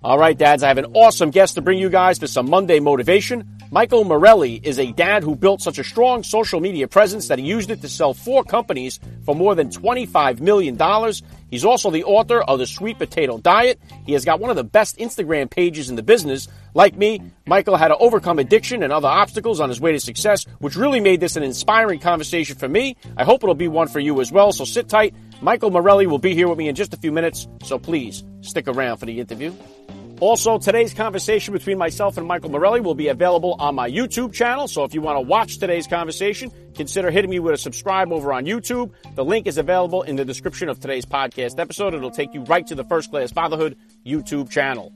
All right, dads, I have an awesome guest to bring you guys for some Monday motivation. Michael Morelli is a dad who built such a strong social media presence that he used it to sell four companies for more than $25 million. He's also the author of The Sweet Potato Diet. He has got one of the best Instagram pages in the business. Like me, Michael had to overcome addiction and other obstacles on his way to success, which really made this an inspiring conversation for me. I hope it'll be one for you as well, so sit tight. Michael Morelli will be here with me in just a few minutes, so please stick around for the interview. Also, today's conversation between myself and Michael Morelli will be available on my YouTube channel. So if you want to watch today's conversation, consider hitting me with a subscribe over on YouTube. The link is available in the description of today's podcast episode. It'll take you right to the First Class Fatherhood YouTube channel.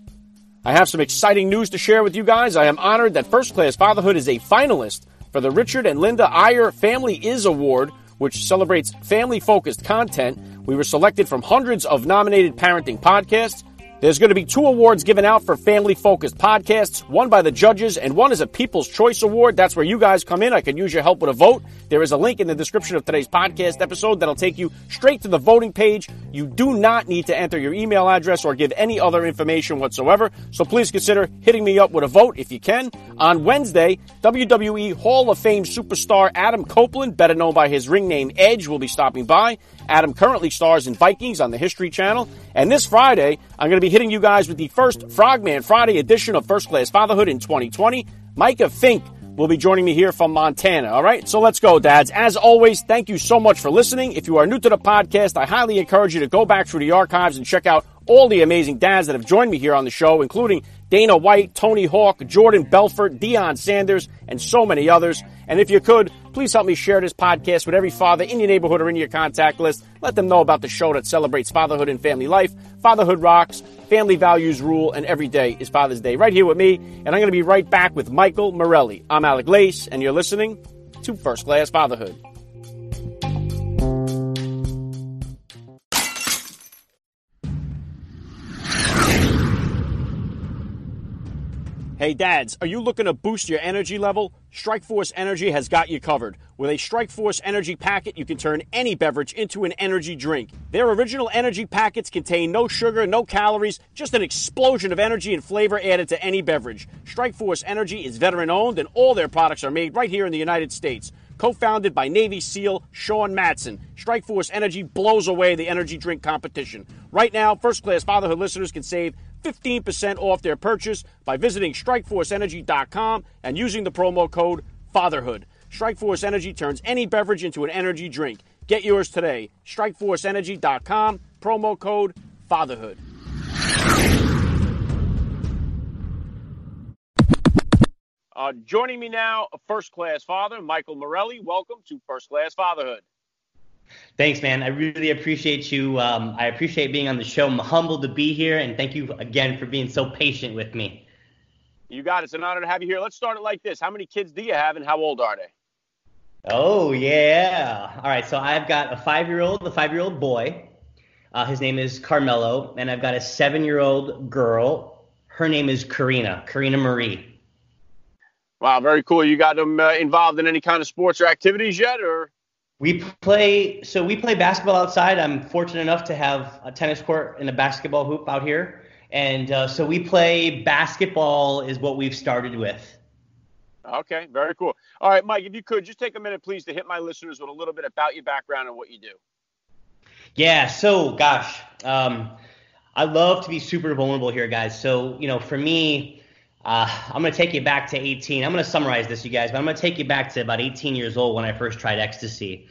I have some exciting news to share with you guys. I am honored that First Class Fatherhood is a finalist for the Richard and Linda Eyre Family Is Award, which celebrates family focused content. We were selected from hundreds of nominated parenting podcasts. There's going to be two awards given out for family focused podcasts, one by the judges and one is a People's Choice Award. That's where you guys come in. I can use your help with a vote. There is a link in the description of today's podcast episode that'll take you straight to the voting page. You do not need to enter your email address or give any other information whatsoever. So please consider hitting me up with a vote if you can. On Wednesday, WWE Hall of Fame superstar Adam Copeland, better known by his ring name Edge, will be stopping by. Adam currently stars in Vikings on the History Channel. And this Friday, I'm going to be hitting you guys with the first Frogman Friday edition of First Class Fatherhood in 2020. Micah Fink will be joining me here from Montana. All right, so let's go, dads. As always, thank you so much for listening. If you are new to the podcast, I highly encourage you to go back through the archives and check out all the amazing dads that have joined me here on the show, including Dana White, Tony Hawk, Jordan Belfort, Deion Sanders, and so many others. And if you could, please help me share this podcast with every father in your neighborhood or in your contact list. Let them know about the show that celebrates fatherhood and family life. Fatherhood rocks, family values rule, and every day is Father's Day right here with me. And I'm going to be right back with Michael Morelli. I'm Alec Lace, and you're listening to First Class Fatherhood. Hey dads, are you looking to boost your energy level? Strikeforce Energy has got you covered. With a Strikeforce Energy packet, you can turn any beverage into an energy drink. Their original energy packets contain no sugar, no calories, just an explosion of energy and flavor added to any beverage. Strikeforce Energy is veteran owned and all their products are made right here in the United States. Co-founded by Navy SEAL Sean Matson, Strikeforce Energy blows away the energy drink competition. Right now, first class fatherhood listeners can save 15% off their purchase by visiting strikeforceenergy.com and using the promo code FATHERHOOD. Strikeforce Energy turns any beverage into an energy drink. Get yours today. Strikeforceenergy.com, promo code FATHERHOOD. Uh, joining me now, a first class father, Michael Morelli. Welcome to First Class Fatherhood. Thanks, man. I really appreciate you. Um, I appreciate being on the show. I'm humbled to be here, and thank you again for being so patient with me. You got it. It's an honor to have you here. Let's start it like this. How many kids do you have, and how old are they? Oh, yeah. All right. So I've got a five year old, a five year old boy. Uh, his name is Carmelo. And I've got a seven year old girl. Her name is Karina, Karina Marie. Wow, very cool. You got them uh, involved in any kind of sports or activities yet, or? We play, so we play basketball outside. I'm fortunate enough to have a tennis court and a basketball hoop out here. And uh, so we play basketball, is what we've started with. Okay, very cool. All right, Mike, if you could just take a minute, please, to hit my listeners with a little bit about your background and what you do. Yeah, so gosh, um, I love to be super vulnerable here, guys. So, you know, for me, uh, I'm going to take you back to 18. I'm going to summarize this, you guys, but I'm going to take you back to about 18 years old when I first tried ecstasy.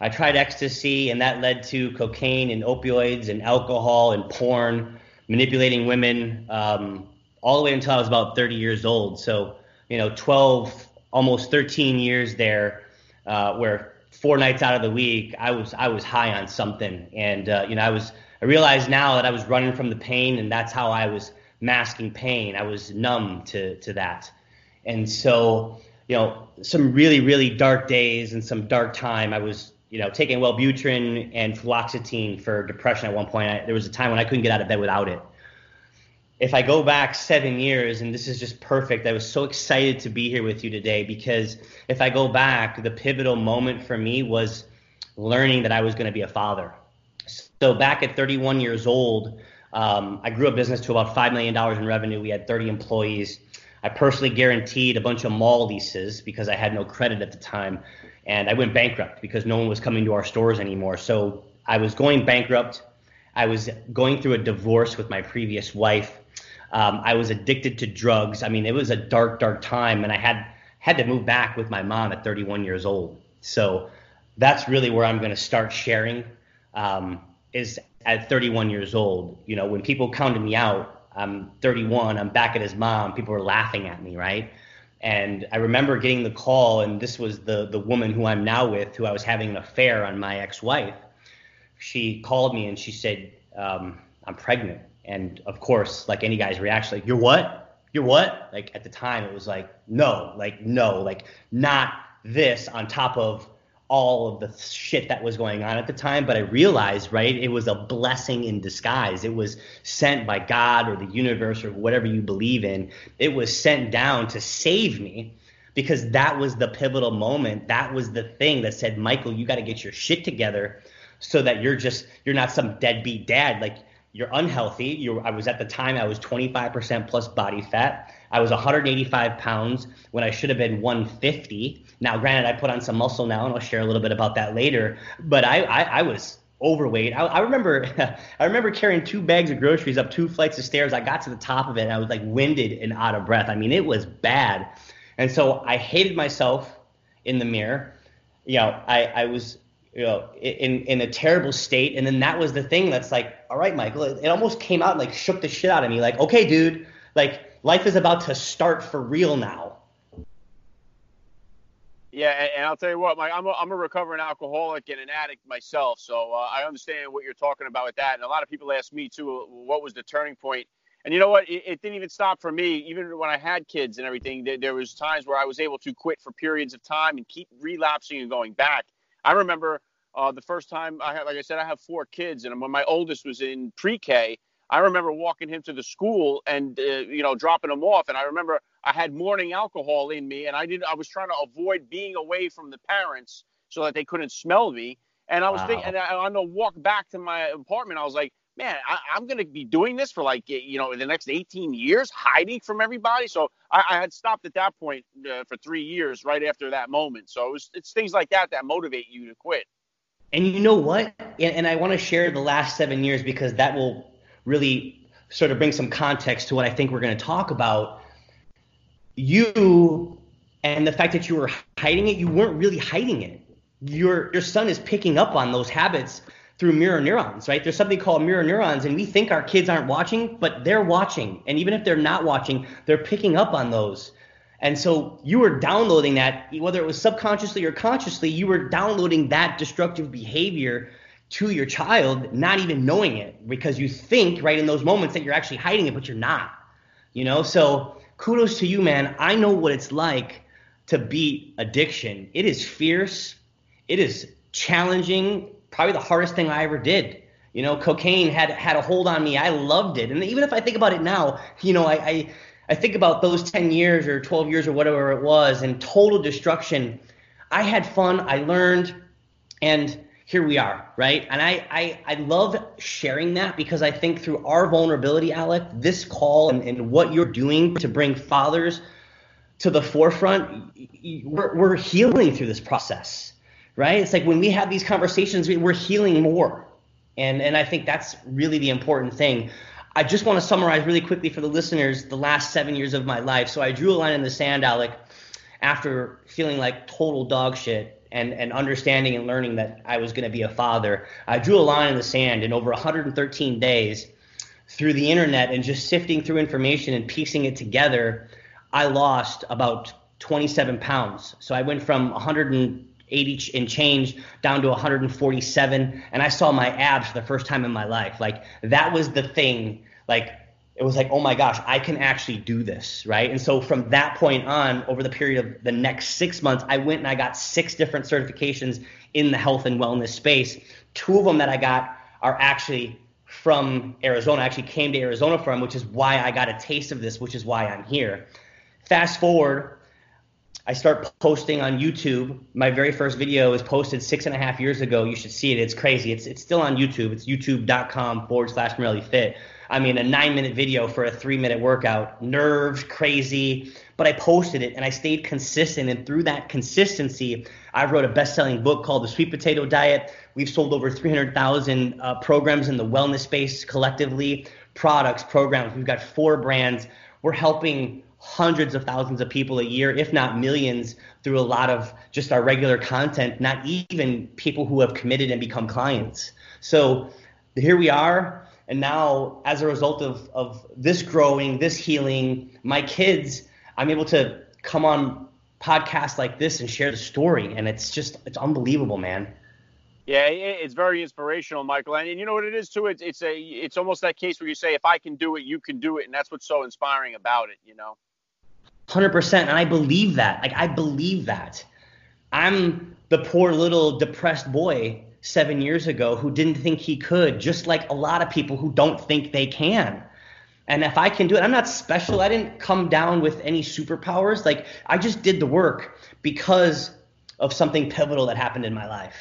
I tried ecstasy, and that led to cocaine and opioids and alcohol and porn, manipulating women, um, all the way until I was about 30 years old. So, you know, 12, almost 13 years there, uh, where four nights out of the week I was I was high on something, and uh, you know, I was I realized now that I was running from the pain, and that's how I was masking pain. I was numb to to that. And so, you know, some really, really dark days and some dark time. I was, you know, taking Wellbutrin and fluoxetine for depression at one point. I, there was a time when I couldn't get out of bed without it. If I go back seven years, and this is just perfect, I was so excited to be here with you today because if I go back, the pivotal moment for me was learning that I was going to be a father. So back at 31 years old, um, I grew a business to about $5 million in revenue. We had 30 employees. I personally guaranteed a bunch of mall leases because I had no credit at the time. And I went bankrupt because no one was coming to our stores anymore. So I was going bankrupt. I was going through a divorce with my previous wife. Um, I was addicted to drugs. I mean, it was a dark, dark time, and I had had to move back with my mom at 31 years old. So that's really where I'm going to start sharing. Um, is at 31 years old. You know, when people counted me out, I'm 31, I'm back at his mom, people were laughing at me, right? And I remember getting the call, and this was the the woman who I'm now with, who I was having an affair on my ex-wife. She called me and she said, um, "I'm pregnant." And of course, like any guy's reaction, like, "You're what? You're what?" Like at the time, it was like, "No, like no, like not this." On top of all of the shit that was going on at the time, but I realized, right, it was a blessing in disguise. It was sent by God or the universe or whatever you believe in. It was sent down to save me because that was the pivotal moment. That was the thing that said, Michael, you got to get your shit together so that you're just, you're not some deadbeat dad. Like, you're unhealthy. You're, I was at the time, I was 25% plus body fat. I was 185 pounds when I should have been 150. Now, granted, I put on some muscle now, and I'll share a little bit about that later. But I, I, I was overweight. I, I remember, I remember carrying two bags of groceries up two flights of stairs. I got to the top of it, and I was like winded and out of breath. I mean, it was bad. And so I hated myself in the mirror. You know, I, I was you know, in in a terrible state. And then that was the thing that's like, all right, Michael, it, it almost came out like shook the shit out of me. Like, okay, dude, like life is about to start for real now. Yeah, and, and I'll tell you what, Mike, I'm a, I'm a recovering alcoholic and an addict myself, so uh, I understand what you're talking about with that. And a lot of people ask me too, what was the turning point? And you know what? It, it didn't even stop for me. Even when I had kids and everything, there, there was times where I was able to quit for periods of time and keep relapsing and going back. I remember uh, the first time I had, like I said, I have four kids, and when my oldest was in pre-K, I remember walking him to the school and uh, you know dropping him off, and I remember I had morning alcohol in me, and I did I was trying to avoid being away from the parents so that they couldn't smell me. And I was wow. thinking, and I, on the walk back to my apartment, I was like, man, I, am going to be doing this for like, you know, in the next 18 years, hiding from everybody. So I, I had stopped at that point uh, for three years right after that moment. So it was, it's things like that that motivate you to quit. And you know what? And, I want to share the last seven years because that will really sort of bring some context to what I think we're going to talk about. You and the fact that you were hiding it, you weren't really hiding it. Your your son is picking up on those habits through mirror neurons, right? There's something called mirror neurons, and we think our kids aren't watching, but they're watching. And even if they're not watching, they're picking up on those. And so you were downloading that, whether it was subconsciously or consciously, you were downloading that destructive behavior to your child, not even knowing it, because you think right in those moments that you're actually hiding it, but you're not. You know, so kudos to you, man. I know what it's like to beat addiction. It is fierce. It is challenging. Probably the hardest thing I ever did. You know, cocaine had had a hold on me. I loved it, and even if I think about it now, you know, I, I I think about those 10 years or 12 years or whatever it was and total destruction. I had fun, I learned, and here we are, right? And I, I, I love sharing that because I think through our vulnerability, Alec, this call and, and what you're doing to bring fathers to the forefront, we're, we're healing through this process, right? It's like when we have these conversations, we're healing more. And, and I think that's really the important thing. I just want to summarize really quickly for the listeners the last seven years of my life. So I drew a line in the sand, Alec, after feeling like total dog shit and, and understanding and learning that I was going to be a father. I drew a line in the sand, and over 113 days through the internet and just sifting through information and piecing it together, I lost about 27 pounds. So I went from 100 and 80 and change down to 147 and i saw my abs for the first time in my life like that was the thing like it was like, oh my gosh, I can actually do this, right? And so from that point on, over the period of the next six months, I went and I got six different certifications in the health and wellness space. Two of them that I got are actually from Arizona. I actually came to Arizona from, which is why I got a taste of this, which is why I'm here. Fast forward, I start posting on YouTube. My very first video was posted six and a half years ago. You should see it. It's crazy. It's it's still on YouTube. It's youtube.com forward slash Morelli Fit. I mean, a nine minute video for a three minute workout. Nerves, crazy. But I posted it and I stayed consistent. And through that consistency, I wrote a best selling book called The Sweet Potato Diet. We've sold over 300,000 uh, programs in the wellness space collectively, products, programs. We've got four brands. We're helping hundreds of thousands of people a year, if not millions, through a lot of just our regular content, not even people who have committed and become clients. So here we are. And now, as a result of, of this growing, this healing, my kids, I'm able to come on podcasts like this and share the story. And it's just, it's unbelievable, man. Yeah, it's very inspirational, Michael. And you know what it is too. It's it's a it's almost that case where you say, if I can do it, you can do it, and that's what's so inspiring about it. You know. Hundred percent, and I believe that. Like I believe that. I'm the poor little depressed boy seven years ago who didn't think he could, just like a lot of people who don't think they can. And if I can do it, I'm not special. I didn't come down with any superpowers. Like I just did the work because of something pivotal that happened in my life.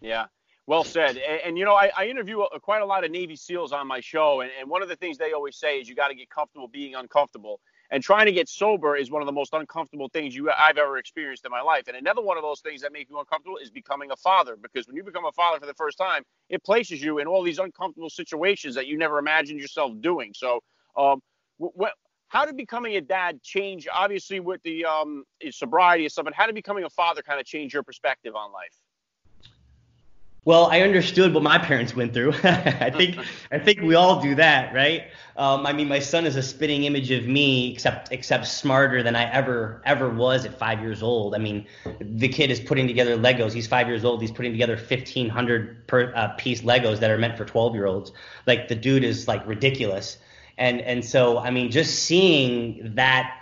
Yeah. Well said. And, and you know, I, I interview a, quite a lot of Navy SEALs on my show, and, and one of the things they always say is you got to get comfortable being uncomfortable. And trying to get sober is one of the most uncomfortable things you I've ever experienced in my life. And another one of those things that make you uncomfortable is becoming a father, because when you become a father for the first time, it places you in all these uncomfortable situations that you never imagined yourself doing. So, um, what, how did becoming a dad change? Obviously, with the um, sobriety and stuff, but how did becoming a father kind of change your perspective on life? Well, I understood what my parents went through. I think I think we all do that, right? Um, I mean, my son is a spitting image of me, except except smarter than I ever ever was at five years old. I mean, the kid is putting together Legos. He's five years old. He's putting together 1,500 per uh, piece Legos that are meant for 12 year olds. Like the dude is like ridiculous. And and so I mean, just seeing that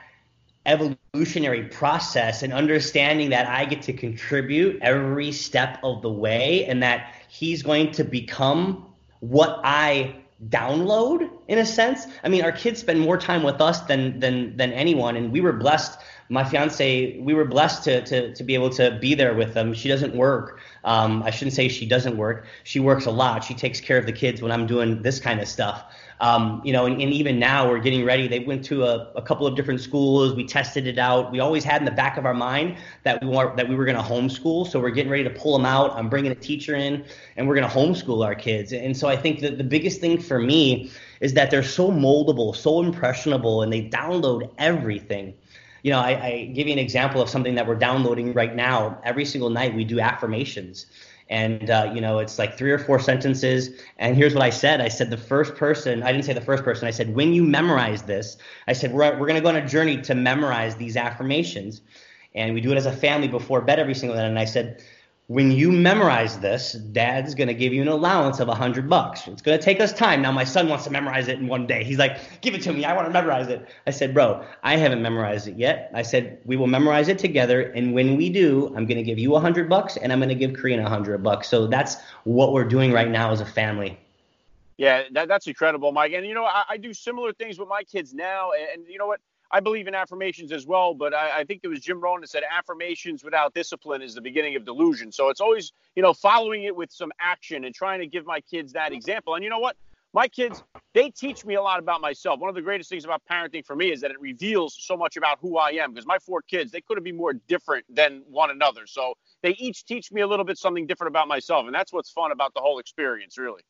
evolutionary process and understanding that I get to contribute every step of the way and that he's going to become what I download in a sense. I mean, our kids spend more time with us than than than anyone and we were blessed my fiance, we were blessed to, to, to be able to be there with them. She doesn't work. Um, I shouldn't say she doesn't work. She works a lot. She takes care of the kids when I'm doing this kind of stuff. Um, you know, and, and, even now we're getting ready. They went to a, a, couple of different schools. We tested it out. We always had in the back of our mind that we were that we were going to homeschool. So we're getting ready to pull them out. I'm bringing a teacher in, and we're going to homeschool our kids. And so I think that the biggest thing for me is that they're so moldable, so impressionable, and they download everything you know, I, I give you an example of something that we're downloading right now. Every single night we do affirmations and uh, you know it's like three or four sentences. And here's what i said. I said the first person i didn't say the first person. I said when you memorize this i said we're, we're going to go on a journey to memorize these affirmations. And we do it as a family before bed every single night. And i said when you memorize this, dad's going to give you an allowance of a hundred bucks. It's going to take us time. Now my son wants to memorize it in one day. He's like, give it to me. I want to memorize it. I said, bro, I haven't memorized it yet. I said, we will memorize it together. And when we do, I'm going to give you a hundred bucks and I'm going to give Karina a hundred bucks. So that's what we're doing right now as a family. Yeah, that, that's incredible, Mike. And you know, I, I do similar things with my kids now. And, and you know what? I believe in affirmations as well, but I, I, think it was Jim Rohn that said affirmations without discipline is the beginning of delusion. So it's always, you know, following it with some action and trying to give my kids that example. And you know what? My kids, they teach me a lot about myself. One of the greatest things about parenting for me is that it reveals so much about who I am because my four kids, they couldn't be more different than one another. So they each teach me a little bit something different about myself. And that's what's fun about the whole experience, really.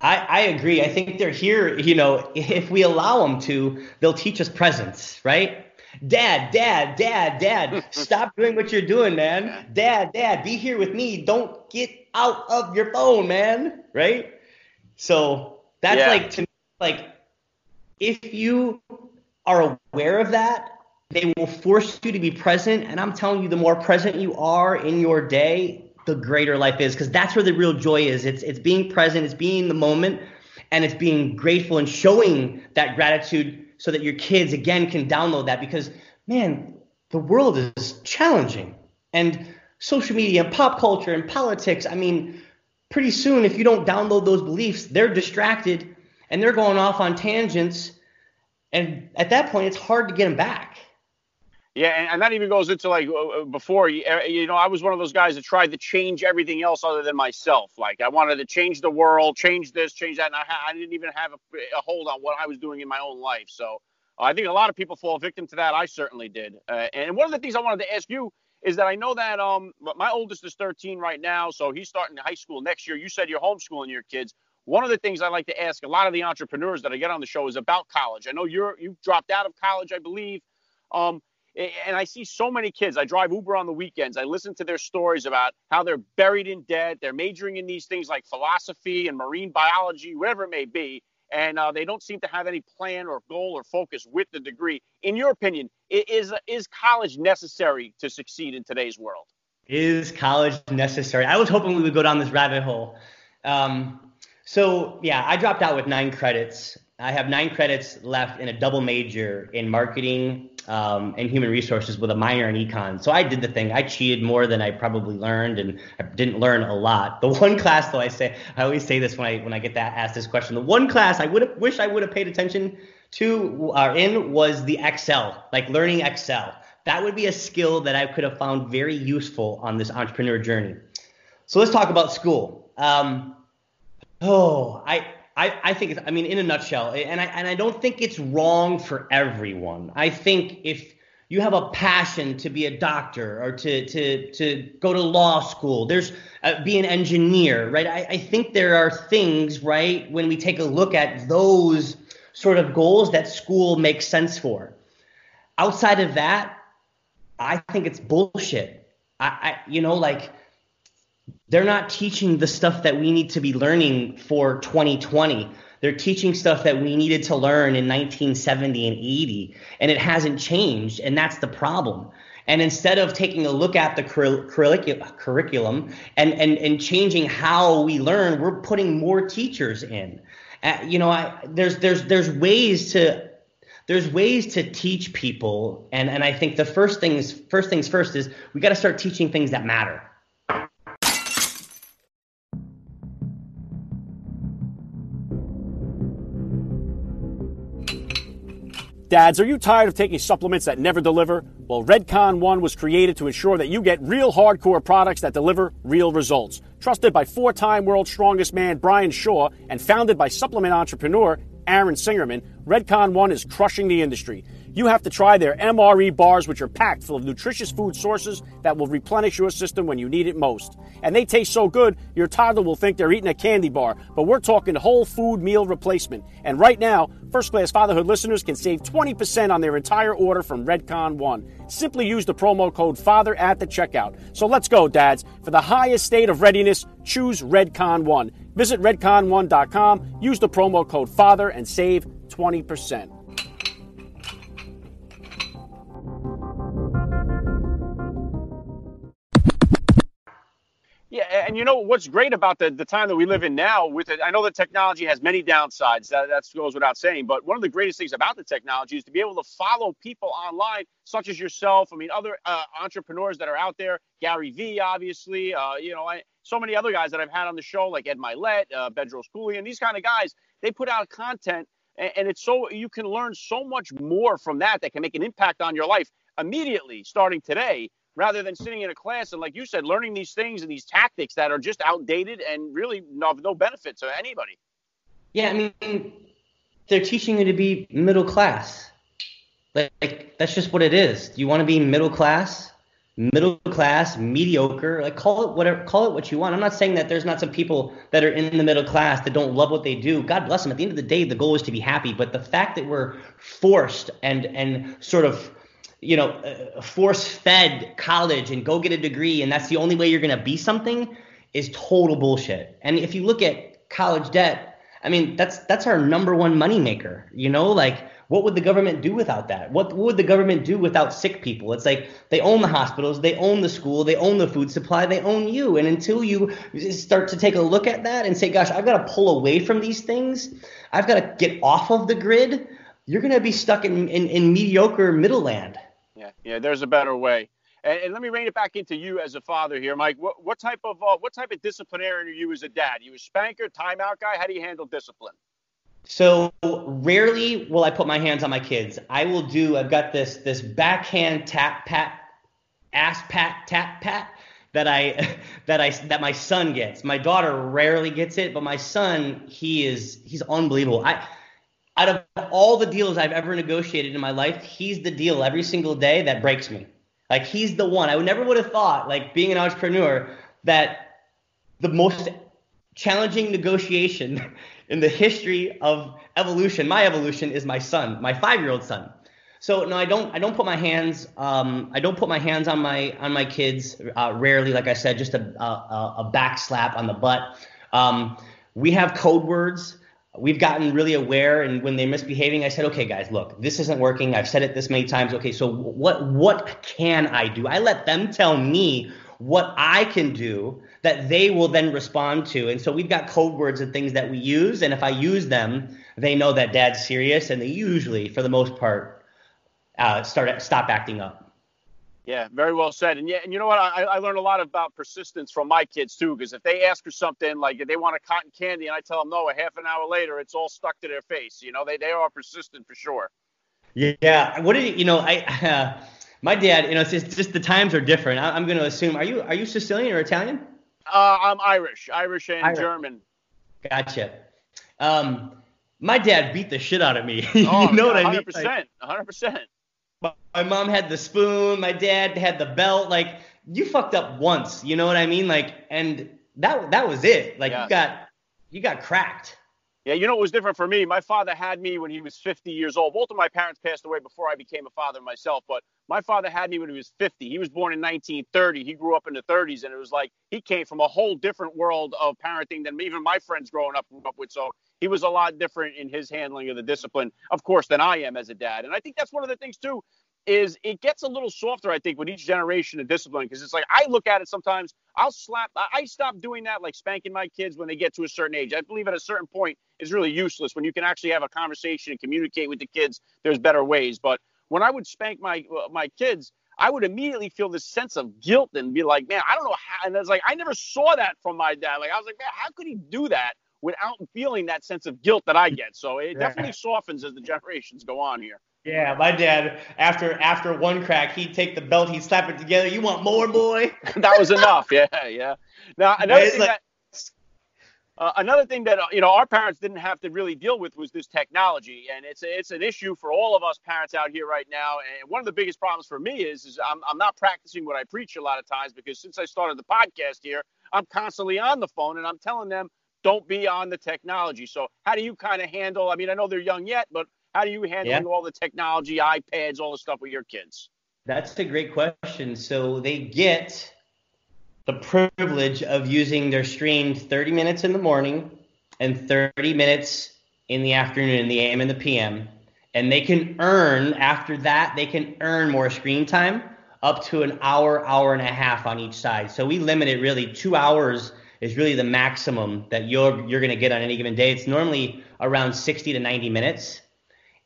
I, I agree. I think they're here, you know, if we allow them to, they'll teach us presence, right? Dad, dad, dad, dad, stop doing what you're doing, man. Dad, dad, be here with me. Don't get out of your phone, man. Right? So that's yeah. like to me, like if you are aware of that, they will force you to be present. And I'm telling you, the more present you are in your day, the greater life is because that's where the real joy is. It's it's being present, it's being in the moment, and it's being grateful and showing that gratitude so that your kids again can download that because man the world is challenging and social media and pop culture and politics i mean pretty soon if you don't download those beliefs they're distracted and they're going off on tangents and at that point it's hard to get them back yeah, and, and that even goes into like uh, uh, before you, uh, you know, I was one of those guys that tried to change everything else other than myself. Like I wanted to change the world, change this, change that, and I, I didn't even have a, a, hold on what I was doing in my own life. So I think a lot of people fall victim to that. I certainly did. Uh, and one of the things I wanted to ask you is that I know that um my oldest is 13 right now, so he's starting high school next year. You said you're homeschooling your kids. One of the things I like to ask a lot of the entrepreneurs that I get on the show is about college. I know you're you dropped out of college, I believe. Um, and I see so many kids. I drive Uber on the weekends. I listen to their stories about how they're buried in debt. They're majoring in these things like philosophy and marine biology, whatever it may be, and uh, they don't seem to have any plan or goal or focus with the degree. In your opinion, is is college necessary to succeed in today's world? Is college necessary? I was hoping we would go down this rabbit hole. Um, so yeah, I dropped out with nine credits. I have nine credits left in a double major in marketing um, and human resources with a minor in econ. So I did the thing. I cheated more than I probably learned, and I didn't learn a lot. The one class, though, I say I always say this when I when I get that asked this question. The one class I would wish I would have paid attention to uh, in was the Excel, like learning Excel. That would be a skill that I could have found very useful on this entrepreneur journey. So let's talk about school. Um, oh, I I, I think I mean in a nutshell, and I and I don't think it's wrong for everyone. I think if you have a passion to be a doctor or to to to go to law school, there's uh, be an engineer, right? I, I think there are things, right, when we take a look at those sort of goals that school makes sense for. Outside of that, I think it's bullshit. I, I you know like they're not teaching the stuff that we need to be learning for 2020. They're teaching stuff that we needed to learn in 1970 and 80, and it hasn't changed, and that's the problem. And instead of taking a look at the curriculum and, and, and changing how we learn, we're putting more teachers in. Uh, you know, I, there's there's there's ways to there's ways to teach people, and and I think the first things first things first is we got to start teaching things that matter. Dads, are you tired of taking supplements that never deliver? Well, Redcon One was created to ensure that you get real hardcore products that deliver real results. Trusted by four time world's strongest man Brian Shaw and founded by supplement entrepreneur Aaron Singerman, Redcon One is crushing the industry. You have to try their MRE bars, which are packed full of nutritious food sources that will replenish your system when you need it most. And they taste so good, your toddler will think they're eating a candy bar. But we're talking whole food meal replacement. And right now, First Class Fatherhood listeners can save 20% on their entire order from Redcon One. Simply use the promo code FATHER at the checkout. So let's go, dads. For the highest state of readiness, choose Redcon One. Visit redcon1.com, use the promo code FATHER, and save 20%. Yeah, and you know what's great about the, the time that we live in now with it, I know that technology has many downsides. That, that goes without saying. But one of the greatest things about the technology is to be able to follow people online, such as yourself. I mean, other uh, entrepreneurs that are out there, Gary Vee, obviously. Uh, you know, I, so many other guys that I've had on the show, like Ed Mylett, uh, Bedros Keuilian, these kind of guys. They put out content, and, and it's so you can learn so much more from that that can make an impact on your life immediately, starting today rather than sitting in a class and, like you said, learning these things and these tactics that are just outdated and really of no benefit to anybody. Yeah, I mean, they're teaching you to be middle class. Like, like that's just what it is. Do you want to be middle class? Middle class, mediocre, like call it whatever, call it what you want. I'm not saying that there's not some people that are in the middle class that don't love what they do. God bless them. At the end of the day, the goal is to be happy. But the fact that we're forced and and sort of you know, uh, force fed college and go get a degree and that's the only way you're going to be something is total bullshit. And if you look at college debt, I mean, that's that's our number one moneymaker. You know, like what would the government do without that? What, what would the government do without sick people? It's like they own the hospitals, they own the school, they own the food supply, they own you. And until you start to take a look at that and say, gosh, I've got to pull away from these things, I've got to get off of the grid, you're going to be stuck in, in, in mediocre middle land. Yeah, yeah, there's a better way. And, and, let me rein it back into you as a father here, Mike. What, what type of uh, what type of disciplinarian are you as a dad? You a spanker, timeout guy? How do you handle discipline? So rarely will I put my hands on my kids. I will do. I've got this this backhand tap pat, ass pat tap pat that I that I that my son gets. My daughter rarely gets it, but my son he is he's unbelievable. I out of all the deals I've ever negotiated in my life, he's the deal every single day that breaks me. Like he's the one. I would never would have thought, like being an entrepreneur, that the most challenging negotiation in the history of evolution, my evolution is my son, my five-year-old son. So no, I don't. I don't put my hands. Um, I don't put my hands on my on my kids. Uh, rarely, like I said, just a, a, a back slap on the butt. Um, we have code words. We've gotten really aware, and when they're misbehaving, I said, "Okay, guys, look, this isn't working. I've said it this many times. Okay, so what what can I do? I let them tell me what I can do that they will then respond to. And so we've got code words and things that we use. And if I use them, they know that dad's serious. And they usually, for the most part, uh, start stop acting up. Yeah, very well said. And yeah, and you know what? I, I learned a lot about persistence from my kids too. Because if they ask for something like they want a cotton candy, and I tell them no, a half an hour later, it's all stuck to their face. You know, they they are persistent for sure. Yeah. What did you, you know? I uh, my dad, you know, it's just, just the times are different. I, am going to assume. Are you are you Sicilian or Italian? Uh, I'm Irish, Irish and Irish. German. Gotcha. Um, my dad beat the shit out of me. you oh, know yeah, what I mean? 100%. 100%. My mom had the spoon. My dad had the belt. Like you fucked up once. You know what I mean? Like, and that that was it. Like you got you got cracked. Yeah, you know what was different for me? My father had me when he was 50 years old. Both of my parents passed away before I became a father myself, but my father had me when he was 50. He was born in 1930. He grew up in the 30s, and it was like he came from a whole different world of parenting than even my friends growing up grew up with. So he was a lot different in his handling of the discipline, of course, than I am as a dad. And I think that's one of the things too is it gets a little softer, I think, with each generation of discipline. Because it's like I look at it sometimes, I'll slap, I stop doing that, like spanking my kids when they get to a certain age. I believe at a certain point is really useless. When you can actually have a conversation and communicate with the kids, there's better ways. But when I would spank my uh, my kids, I would immediately feel this sense of guilt and be like, man, I don't know how. And it's like I never saw that from my dad. Like I was like, man, how could he do that without feeling that sense of guilt that I get? So it yeah. definitely softens as the generations go on here. Yeah, my dad after after one crack, he'd take the belt, he'd slap it together. You want more, boy? that was enough. Yeah, yeah. Now another thing like, that uh, another thing that uh, you know our parents didn't have to really deal with was this technology, and it's it's an issue for all of us parents out here right now. And one of the biggest problems for me is is I'm I'm not practicing what I preach a lot of times because since I started the podcast here, I'm constantly on the phone and I'm telling them don't be on the technology. So how do you kind of handle? I mean, I know they're young yet, but how do you handle yeah. all the technology, iPads, all the stuff with your kids? That's a great question. So they get the privilege of using their screen 30 minutes in the morning and 30 minutes in the afternoon, in the AM and the PM. And they can earn, after that, they can earn more screen time up to an hour, hour and a half on each side. So we limit it really two hours is really the maximum that you're you're going to get on any given day. It's normally around 60 to 90 minutes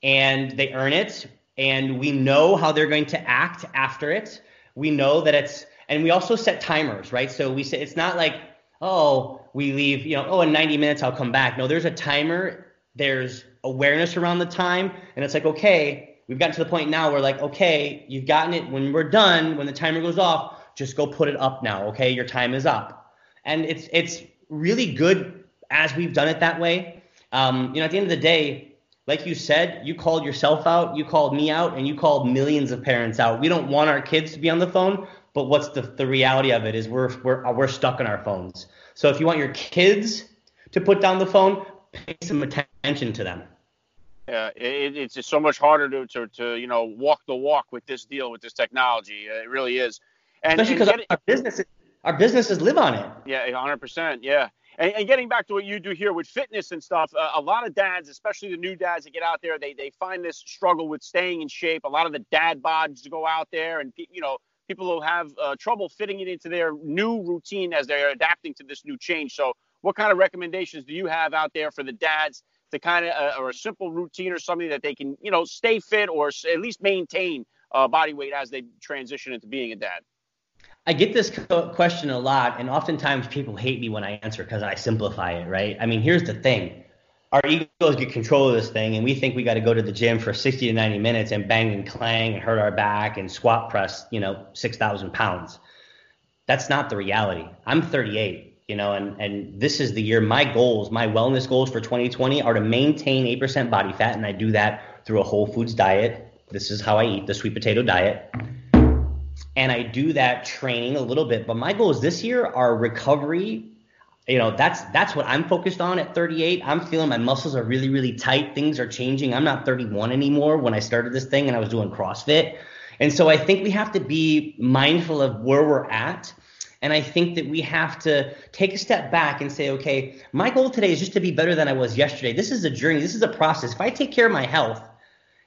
and they earn it and we know how they're going to act after it. We know that it's and we also set timers, right? So we say it's not like oh we leave you know oh in 90 minutes I'll come back. No, there's a timer. There's awareness around the time, and it's like okay, we've gotten to the point now where like okay, you've gotten it. When we're done, when the timer goes off, just go put it up now. Okay, your time is up, and it's it's really good as we've done it that way. Um, you know, at the end of the day, like you said, you called yourself out, you called me out, and you called millions of parents out. We don't want our kids to be on the phone, but what's the, the reality of it is we're, we're, we're stuck on our phones. So if you want your kids to put down the phone, pay some attention to them. Yeah, it, it's just so much harder to, to, to, you know, walk the walk with this deal, with this technology. It really is. And, Especially because our businesses, our businesses live on it. Yeah, 100%. Yeah. And, and, getting back to what you do here with fitness and stuff, uh, a lot of dads, especially the new dads that get out there, they, they find this struggle with staying in shape. A lot of the dad bods go out there and, you know, people will have uh, trouble fitting it into their new routine as they're adapting to this new change. So what kind of recommendations do you have out there for the dads to kind of, uh, or a simple routine or something that they can, you know, stay fit or at least maintain uh, body weight as they transition into being a dad? I get this question a lot, and oftentimes people hate me when I answer because I simplify it, right? I mean, here's the thing. Our egos get control of this thing, and we think we got to go to the gym for 60 to 90 minutes and bang and clang and hurt our back and squat press, you know, 6,000 pounds. That's not the reality. I'm 38, you know, and, and this is the year my goals, my wellness goals for 2020 are to maintain 8% body fat, and I do that through a whole foods diet. This is how I eat the sweet potato diet and I do that training a little bit. But my goals this year are recovery. You know, that's that's what I'm focused on at 38. I'm feeling my muscles are really really tight. Things are changing. I'm not 31 anymore when I started this thing and I was doing CrossFit. And so I think we have to be mindful of where we're at. And I think that we have to take a step back and say, okay, my goal today is just to be better than I was yesterday. This is a journey. This is a process. If I take care of my health,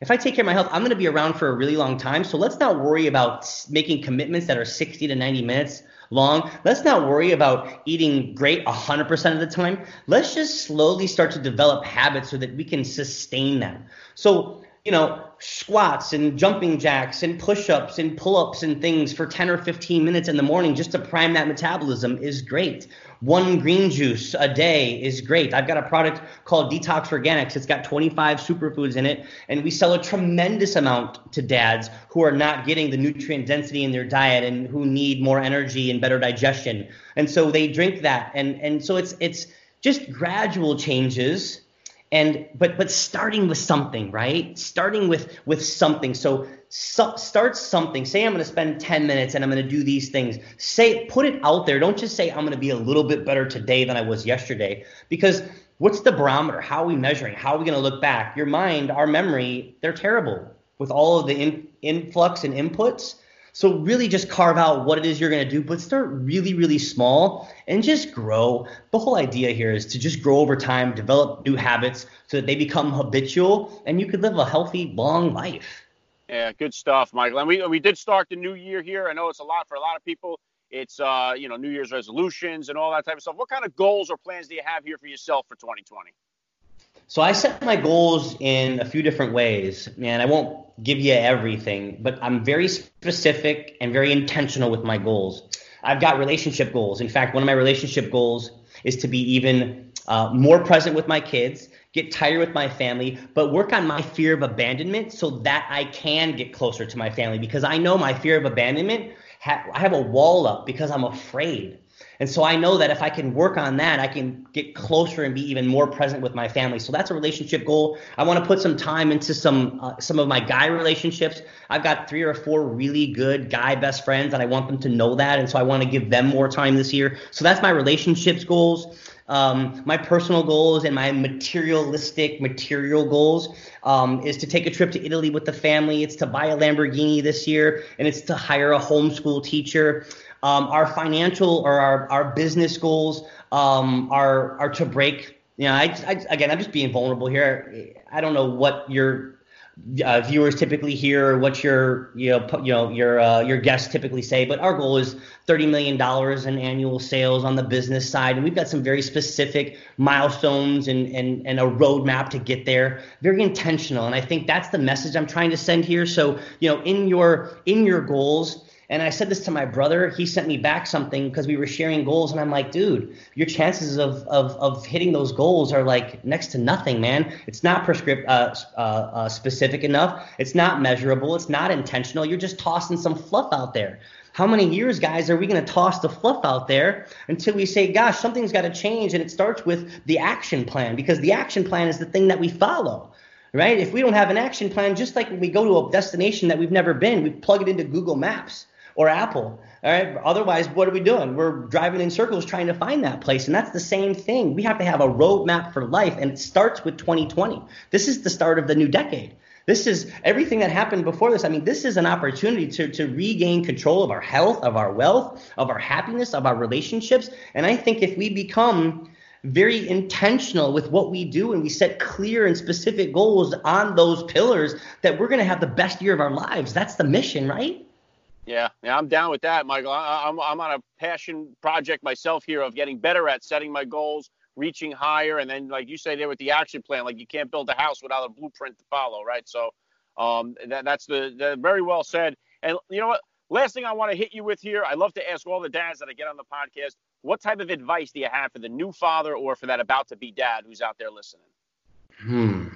if I take care of my health, I'm going to be around for a really long time. So let's not worry about making commitments that are 60 to 90 minutes long. Let's not worry about eating great 100% of the time. Let's just slowly start to develop habits so that we can sustain them. So, you know, squats and jumping jacks and push ups and pull ups and things for 10 or 15 minutes in the morning just to prime that metabolism is great. One green juice a day is great. I've got a product called Detox Organics. It's got 25 superfoods in it, and we sell a tremendous amount to dads who are not getting the nutrient density in their diet and who need more energy and better digestion. And so they drink that, and and so it's it's just gradual changes and but but starting with something right? Starting with with something. So, so start something. Say i'm going to spend 10 minutes and i'm going to do these things. Say put it out there. Don't just say i'm going to be a little bit better today than i was yesterday. Because what's the barometer? How are we measuring? How are we going to look back? Your mind our memory they're terrible with all of the in, influx and inputs so really just carve out what it is you're going to do, but start really, really small and just grow. The whole idea here is to just grow over time, develop new habits so that they become habitual and you could live a healthy, long life. Yeah, good stuff, Michael. And we, we did start the new year here. I know it's a lot for a lot of people. It's uh, you know, New Year's resolutions and all that type of stuff. What kind of goals or plans do you have here for yourself for 2020? So I set my goals in a few different ways, and I won't give you everything, but I'm very specific and very intentional with my goals. I've got relationship goals. In fact, one of my relationship goals is to be even uh, more present with my kids, get tighter with my family, but work on my fear of abandonment so that I can get closer to my family because I know my fear of abandonment. Ha- I have a wall up because I'm afraid. And so I know that if I can work on that, I can get closer and be even more present with my family. So that's a relationship goal. I want to put some time into some uh, some of my guy relationships. I've got three or four really good guy best friends, and I want them to know that. And so I want to give them more time this year. So that's my relationships goals. Um, my personal goals and my materialistic material goals um, is to take a trip to Italy with the family. It's to buy a Lamborghini this year, and it's to hire a homeschool teacher. Um, our financial or our, our business goals um, are are to break. You know, I, I again, I'm just being vulnerable here. I don't know what your uh, viewers typically hear, or what your you know you know your uh, your guests typically say, but our goal is thirty million dollars in annual sales on the business side, and we've got some very specific milestones and and and a roadmap to get there. Very intentional, and I think that's the message I'm trying to send here. So you know, in your in your goals and I said this to my brother. He sent me back something because we were sharing goals, and I'm like, dude, your chances of of of hitting those goals are like next to nothing, man. It's not prescript uh, uh, uh, specific enough. It's not measurable. It's not intentional. You're just tossing some fluff out there. How many years, guys, are we going to toss the fluff out there until we say, gosh, something's got to change? And it starts with the action plan because the action plan is the thing that we follow right? If we don't have an action plan, just like when we go to a destination that we've never been, we plug it into Google Maps or Apple. All right. Otherwise, what are we doing? We're driving in circles trying to find that place. And that's the same thing. We have to have a roadmap for life, and it starts with 2020. This is the start of the new decade. This is everything that happened before this. I mean, this is an opportunity to, to regain control of our health, of our wealth, of our happiness, of our relationships. And I think if we become very intentional with what we do and we set clear and specific goals on those pillars that we're going to have the best year of our lives. That's the mission, right? Yeah, yeah, I'm down with that, Michael. I, am I'm, I'm on a passion project myself here of getting better at setting my goals, reaching higher, and then, like you say there with the action plan, like you can't build a house without a blueprint to follow, right? So, um, that, that's the, the very well said. And you know what? Last thing I want to hit you with here, I love to ask all the dads that I get on the podcast, what type of advice do you have for the new father or for that about to be dad who's out there listening? Hmm.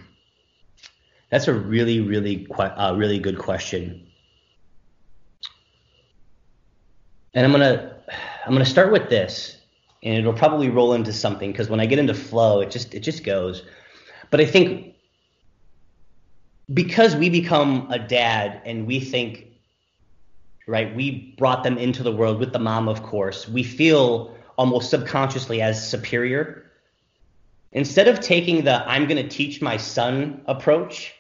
That's a really, really, uh, really good question. And I'm gonna, I'm gonna start with this, and it'll probably roll into something because when I get into flow, it just, it just goes. But I think because we become a dad and we think right? We brought them into the world with the mom, of course. We feel almost subconsciously as superior. Instead of taking the I'm going to teach my son approach,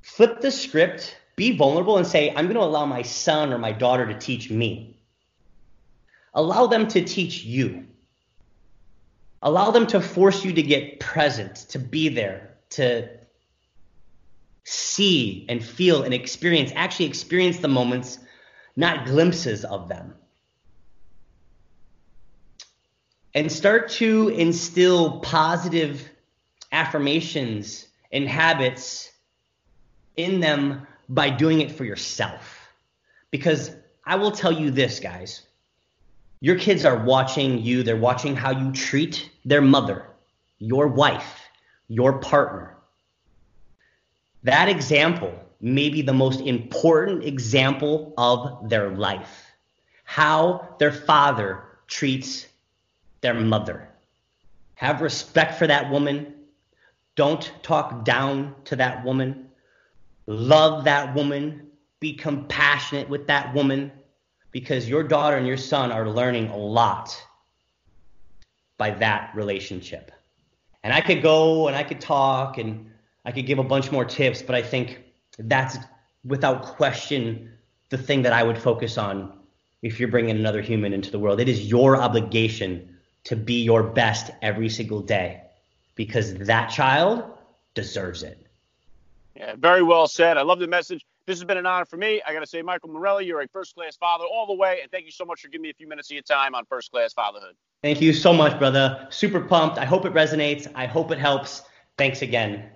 flip the script, be vulnerable, and say, I'm going to allow my son or my daughter to teach me. Allow them to teach you. Allow them to force you to get present, to be there, to see and feel and experience, actually experience the moments not glimpses of them. And start to instill positive affirmations and habits in them by doing it for yourself. Because I will tell you this, guys your kids are watching you, they're watching how you treat their mother, your wife, your partner. That example may be the most important example of their life how their father treats their mother. Have respect for that woman. Don't talk down to that woman. Love that woman. Be compassionate with that woman because your daughter and your son are learning a lot by that relationship. And I could go and I could talk and I could give a bunch more tips, but I think that's without question the thing that I would focus on if you're bringing another human into the world. It is your obligation to be your best every single day because that child deserves it. Yeah, very well said. I love the message. This has been an honor for me. I got to say, Michael Morelli, you're a first class father all the way. And thank you so much for giving me a few minutes of your time on first class fatherhood. Thank you so much, brother. Super pumped. I hope it resonates. I hope it helps. Thanks again.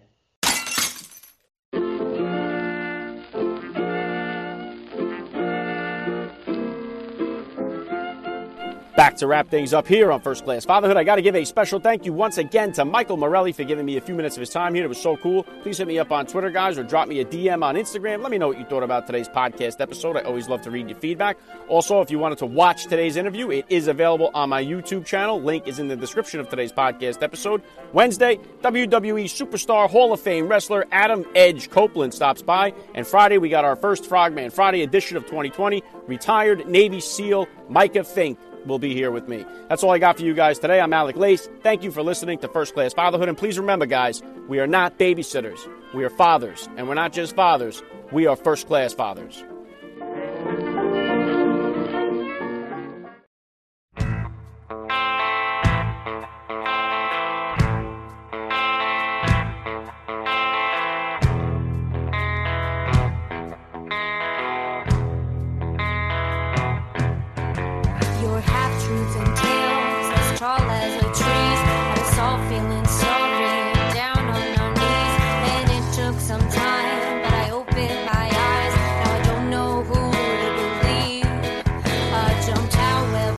To wrap things up here on First Class Fatherhood. I got to give a special thank you once again to Michael Morelli for giving me a few minutes of his time here. It was so cool. Please hit me up on Twitter, guys, or drop me a DM on Instagram. Let me know what you thought about today's podcast episode. I always love to read your feedback. Also, if you wanted to watch today's interview, it is available on my YouTube channel. Link is in the description of today's podcast episode. Wednesday, WWE Superstar Hall of Fame wrestler Adam Edge Copeland stops by. And Friday, we got our first Frogman Friday edition of 2020. Retired Navy SEAL Micah Fink will be here with me. That's all I got for you guys today. I'm Alec Lace. Thank you for listening to First Class Fatherhood. And please remember, guys, we are not babysitters. We are fathers. And we're not just fathers, we are first class fathers.